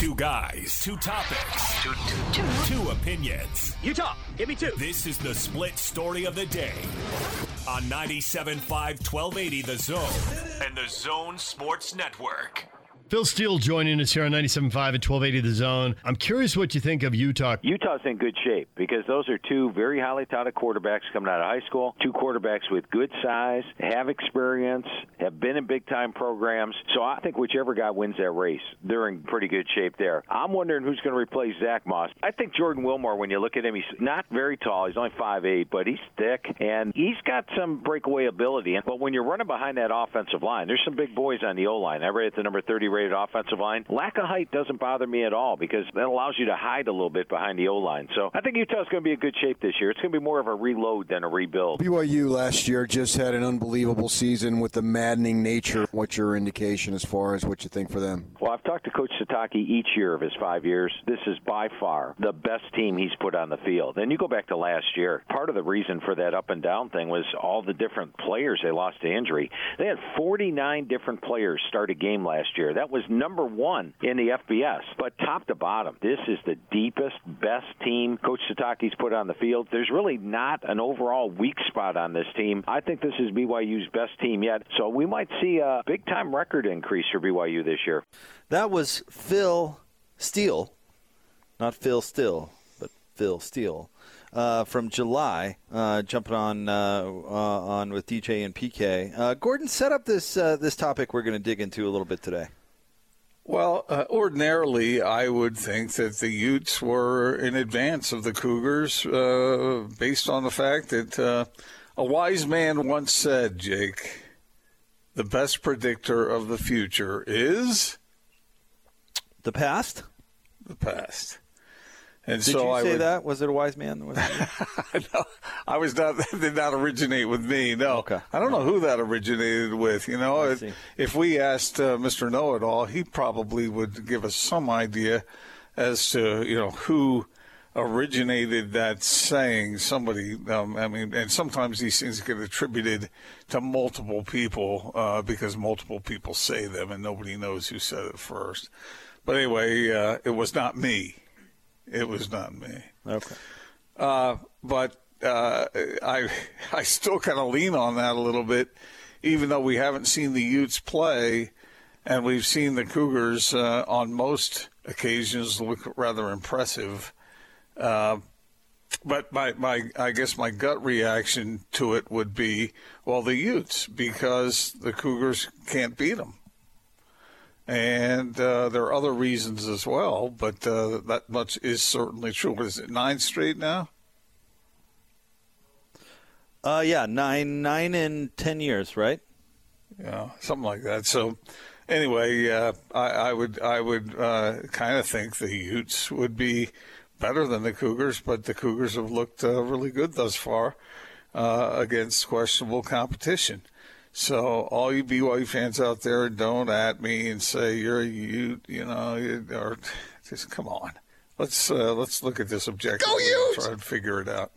Two guys, two topics, two, two, two. two opinions. Utah, give me two. This is the split story of the day on 97.5 1280 The Zone and The Zone Sports Network. Phil Steele joining us here on 97.5 at 1280 The Zone. I'm curious what you think of Utah. Utah's in good shape because those are two very highly touted quarterbacks coming out of high school, two quarterbacks with good size, have experience, have been in big time programs. So I think whichever guy wins that race, they're in pretty good shape there. I'm wondering who's going to replace Zach Moss. I think Jordan Wilmore, when you look at him, he's not very tall. He's only 5'8, but he's thick and he's got some breakaway ability. But when you're running behind that offensive line, there's some big boys on the O line. I read at the number 30 offensive line. Lack of height doesn't bother me at all because that allows you to hide a little bit behind the O line. So I think Utah's going to be in good shape this year. It's going to be more of a reload than a rebuild. BYU last year just had an unbelievable season with the maddening nature. What's your indication as far as what you think for them? Well, I've talked to Coach Sitake each year of his five years. This is by far the best team he's put on the field. And you go back to last year. Part of the reason for that up and down thing was all the different players they lost to injury. They had 49 different players start a game last year. That was number one in the FBS. But top to bottom, this is the deepest, best team Coach Sitake's put on the field. There's really not an overall weak spot on this team. I think this is BYU's best team yet. So we might see a big time record increase for BYU this year. That was Phil Steele, not Phil Still, but Phil Steele. Uh, from July, uh, jumping on uh, uh on with DJ and PK. Uh, Gordon, set up this uh, this topic we're going to dig into a little bit today. Well, uh, ordinarily, I would think that the Utes were in advance of the Cougars uh, based on the fact that uh, a wise man once said, Jake, the best predictor of the future is the past. The past. And did so you I say would, that? Was it a wise man? Was no, I was not. That did not originate with me. No, okay. I don't know who that originated with. You know, if, if, we asked uh, Mr. Know It All, he probably would give us some idea as to you know who originated that saying. Somebody, um, I mean, and sometimes these things get attributed to multiple people uh, because multiple people say them, and nobody knows who said it first. But anyway, uh, it was not me. It was not me. Okay. Uh, but uh, I I still kind of lean on that a little bit, even though we haven't seen the Utes play, and we've seen the Cougars uh, on most occasions look rather impressive. Uh, but my, my I guess my gut reaction to it would be well the Utes because the Cougars can't beat them and uh, there are other reasons as well, but uh, that much is certainly true. What is it, nine straight now? Uh, yeah, nine, nine in ten years, right? Yeah, something like that. So, anyway, uh, I, I, would, I would uh, kind of think the Utes would be better than the Cougars, but the Cougars have looked uh, really good thus far against questionable competition. So all you BYU fans out there, don't at me and say you're you you know you, or just come on. Let's uh, let's look at this objectively. Go you! Try and figure it out.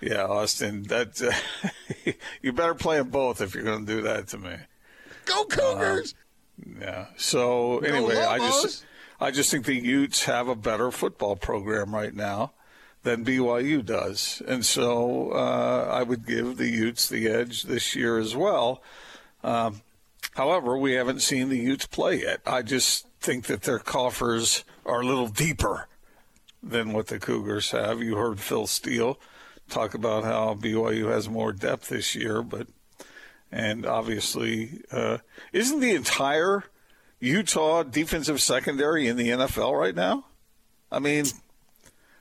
Yeah, Austin, that uh, you better play them both if you're going to do that to me. Go Cougars! Uh, yeah. So anyway, I just I just think the Utes have a better football program right now than BYU does. And so uh, I would give the Utes the edge this year as well. Um, however, we haven't seen the Utes play yet. I just think that their coffers are a little deeper than what the Cougars have. You heard Phil Steele talk about how BYU has more depth this year, but and obviously, uh, isn't the entire Utah defensive secondary in the NFL right now? I mean,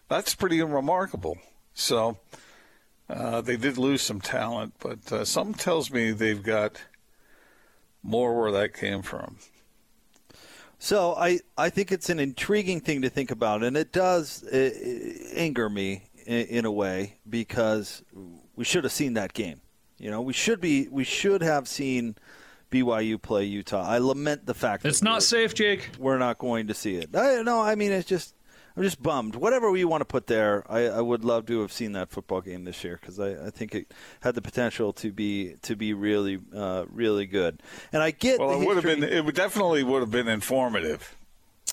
that's pretty remarkable. So uh, they did lose some talent, but uh, something tells me they've got more where that came from. So I, I think it's an intriguing thing to think about, and it does uh, anger me in, in, a way because we should have seen that game. You know, we should be we should have seen BYU play Utah. I lament the fact that. it's not safe, Jake. We're not going to see it. I, no, I mean it's just I'm just bummed. Whatever we want to put there, I, I would love to have seen that football game this year because I, I, think it had the potential to be to be really uh, really good. And I get well, it would have been it definitely would have been informative.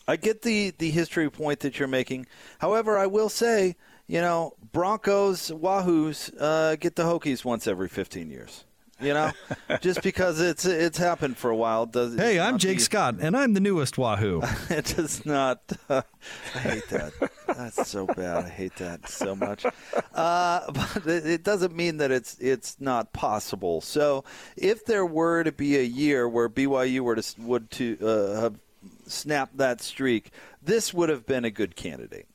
I get the the history point that you're making. However, I will say, you know, Broncos, Wahoos uh, get the Hokies once every 15 years. You know, just because it's it's happened for a while. Does Hey, I'm Jake Scott, and I'm the newest Wahoo. it does not. Uh, I hate that. That's so bad. I hate that so much. Uh, but it, it doesn't mean that it's it's not possible. So if there were to be a year where BYU were to would to uh, have snapped that streak, this would have been a good candidate.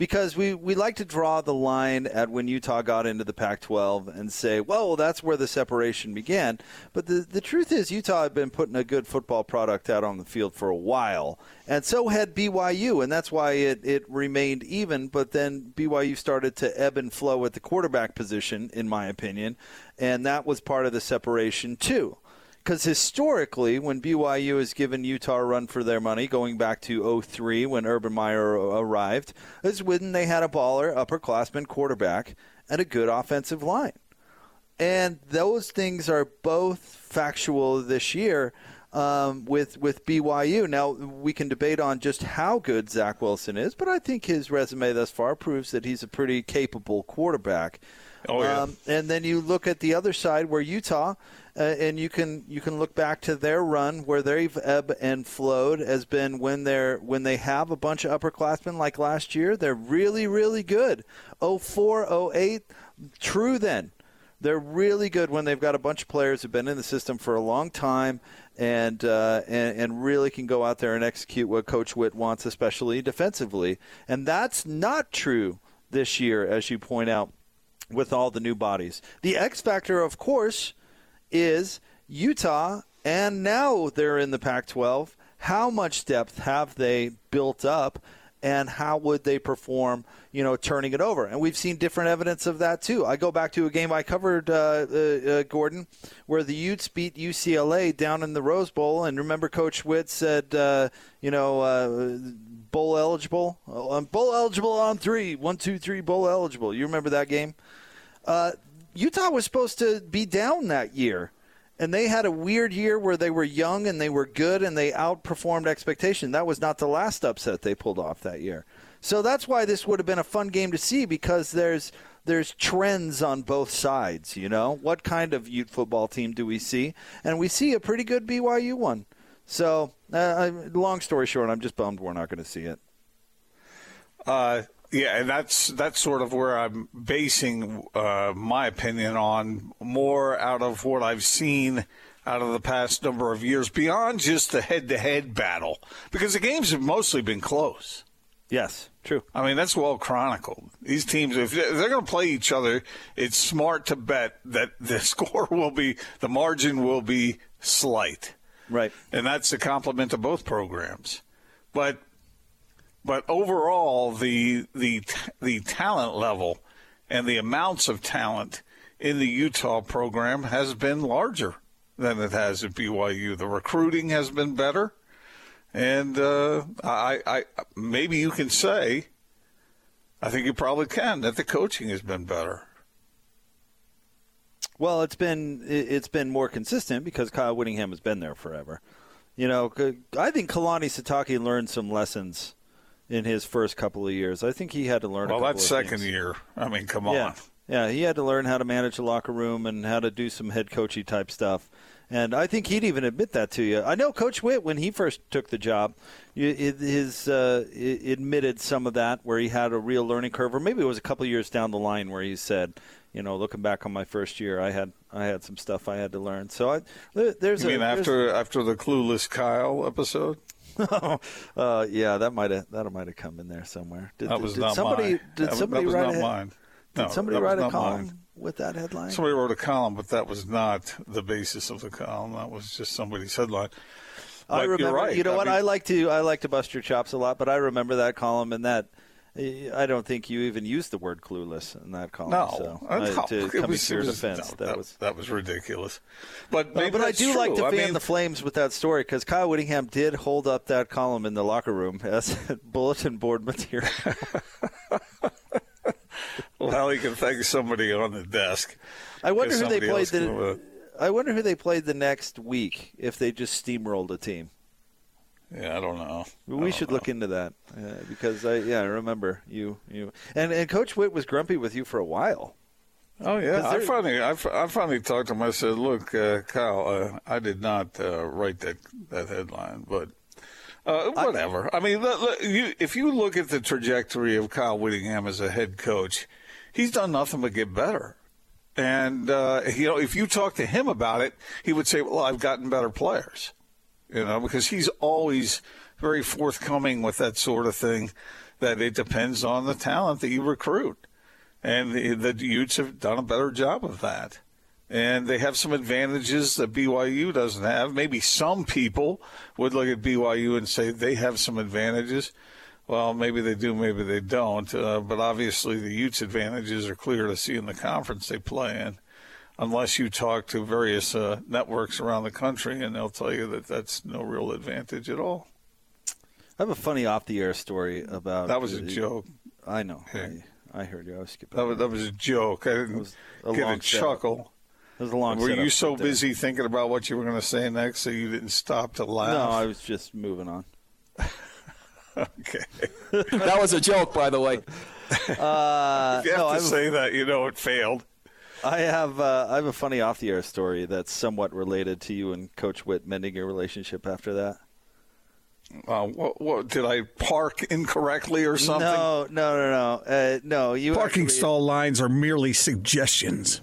Because we, we like to draw the line at when Utah got into the Pac 12 and say, well, that's where the separation began. But the, the truth is, Utah had been putting a good football product out on the field for a while. And so had BYU. And that's why it, it remained even. But then BYU started to ebb and flow at the quarterback position, in my opinion. And that was part of the separation, too. Because historically, when BYU has given Utah a run for their money, going back to 03 when Urban Meyer arrived, is when they had a baller, upperclassman quarterback and a good offensive line. And those things are both factual this year um, with with BYU. Now we can debate on just how good Zach Wilson is, but I think his resume thus far proves that he's a pretty capable quarterback. Oh, yeah. Um, and then you look at the other side where Utah, uh, and you can you can look back to their run where they've ebb and flowed has been when they're when they have a bunch of upperclassmen like last year. They're really really good. 04, 08, true then. They're really good when they've got a bunch of players who've been in the system for a long time and, uh, and and really can go out there and execute what Coach Whit wants, especially defensively. And that's not true this year, as you point out, with all the new bodies. The X factor, of course, is Utah, and now they're in the Pac 12. How much depth have they built up? And how would they perform, you know, turning it over? And we've seen different evidence of that too. I go back to a game I covered, uh, uh, uh, Gordon, where the Utes beat UCLA down in the Rose Bowl. And remember, Coach Whit said, uh, you know, uh, bowl eligible, Oh, I'm bowl eligible on three, one, two, three, bowl eligible. You remember that game? Uh, Utah was supposed to be down that year. And they had a weird year where they were young and they were good and they outperformed expectation. That was not the last upset they pulled off that year. So that's why this would have been a fun game to see because there's there's trends on both sides, you know? What kind of Ute football team do we see? And we see a pretty good BYU one. So, uh, long story short, I'm just bummed we're not going to see it. Uh, yeah, and that's that's sort of where I'm basing uh, my opinion on more out of what I've seen out of the past number of years, beyond just the head-to-head battle, because the games have mostly been close. Yes, true. I mean, that's well chronicled. These teams, if they're going to play each other, it's smart to bet that the score will be, the margin will be slight. Right. And that's a compliment to both programs. But but overall, the the the talent level and the amounts of talent in the Utah program has been larger than it has at BYU. The recruiting has been better, and uh, I, I maybe you can say, I think you probably can that the coaching has been better. Well, it's been it's been more consistent because Kyle Whittingham has been there forever. You know, I think Kalani Sitake learned some lessons in his first couple of years. I think he had to learn. Well, a couple that's of second things. year. I mean, come Yeah, on. yeah, he had to learn how to manage a locker room and how to do some head coachy type stuff. And I think he'd even admit that to you. I know Coach Whit when he first took the job, his uh, admitted some of that where he had a real learning curve, or maybe it was a couple of years down the line where he said, you know, looking back on my first year, I had I had some stuff I had to learn. So I, there- there's You a mean there's- after after the clueless Kyle episode? uh, yeah, that might have that might have come in there somewhere. Did, That was did not somebody mine. did That was- somebody that write not a, mine. Did somebody write a column mine. with that headline? Somebody wrote a column, but that was not the basis of the column. That was just somebody's headline. I remember. right. You know I what? mean- I like to I like to bust your chops a lot, but I remember that column and that. I don't think you even used the word clueless in that column. No, so, Uh, no, to come was- to your was- defense, no, that, that was. that was ridiculous. But maybe but I do like true. to I fan mean, the flames with that story because Kyle Whittingham did hold up that column in the locker room as bulletin board material. Well, he can thank somebody on the desk. I wonder who they played the. I wonder who they played the next week if they just steamrolled a team. Yeah, I don't know. We don't should know. look into that uh, because I yeah I remember you you and and Coach Whit was grumpy with you for a while. Oh yeah, I finally, I, I finally talked to him. I said, "Look, uh, Kyle, uh, I did not uh, write that that headline, but uh, whatever. I, mean, look, look, you, if you look at the trajectory of Kyle Whittingham as a head coach, he's done nothing but get better. And uh, you know, if you talk to him about it, he would say, "Well, I've gotten better players." You know, because he's always very forthcoming with that sort of thing. That it depends on the talent that you recruit and the, the Utes have done a better job of that. And they have some advantages that BYU doesn't have. Maybe some people would look at BYU and say they have some advantages. Well, maybe they do, maybe they don't. Uh, but obviously, the Utes' advantages are clear to see in the conference they play in. Unless you talk to various uh, networks around the country, and they'll tell you that that's no real advantage at all. I have a funny off the air story about That was a uh, joke. I know. Hey. I, I heard you. I was skipping. That was, that was a joke. I didn't was a get a long setup. chuckle. It was a long. Were you so but, busy thinking about what you were going to say next that you didn't stop to laugh? No, I was just moving on. okay. That was a joke, by the way. Uh, If you have no, to I have, say that, you know it failed. I have uh, I have a funny off the air story that's somewhat related to you and Coach Whit mending your relationship after that. Uh, what, what, did I park incorrectly or something? No, no, no, no, uh, no. You Parking actually- stall lines are merely suggestions.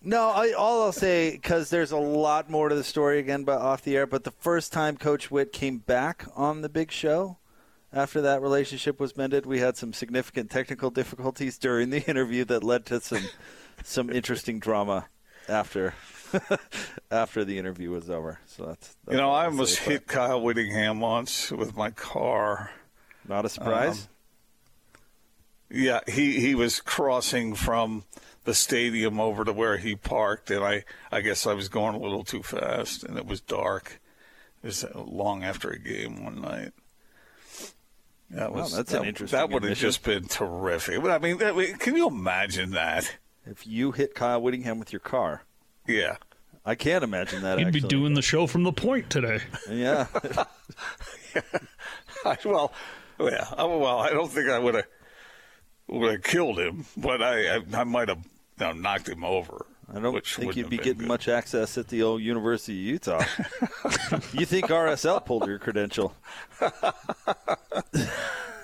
No, I, all I'll say because there's a lot more to the story again, but off the air. But the first time Coach Whit came back on the big show, after that relationship was mended, we had some significant technical difficulties during the interview that led to some some interesting drama after after the interview was over. So that's, that's You know, I almost hit Kyle Whittingham once with my car. Not a surprise. Um, Yeah, he, he was crossing from the stadium over to where he parked, and I, I guess I was going a little too fast, and it was dark. It was uh, long after a game one night. That Wow, was that's an interesting That would have just been terrific. But I mean, I mean, can you imagine that? If you hit Kyle Whittingham with your car, Yeah. I can't imagine that. He'd be doing the show from the point today. Yeah. I, well, yeah. I- Well, I don't think I would have would have killed him, but I I, I might have you know, knocked him over. I don't think you'd be getting good. much access at the old University of Utah. you think RSL pulled your credential?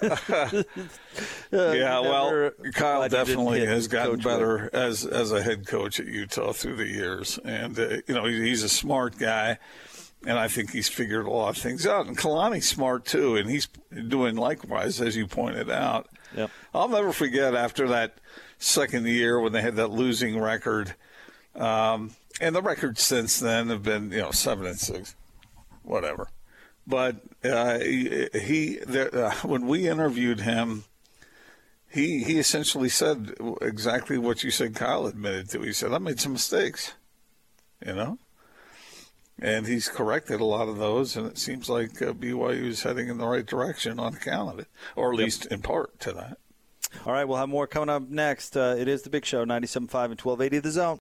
Uh, Yeah, well, Kyle glad you didn't definitely has gotten better as as a head coach at Utah through the years, and uh, you know he's a smart guy, and I think he's figured a lot of things out. And Kalani's smart too, and he's doing likewise, as you pointed out. Yep. I'll never forget after that second year when they had that losing record, um, and the records since then have been you know seven and six, whatever. But uh, he, he there, uh, when we interviewed him, he he essentially said exactly what you said. Kyle admitted to. He said, "I made some mistakes," you know, and he's corrected a lot of those. And it seems like uh, BYU is heading in the right direction on account of it, or at least in part to that. All right, we'll have more coming up next. Uh, it is the Big Show, 97.5 and 1280 The Zone.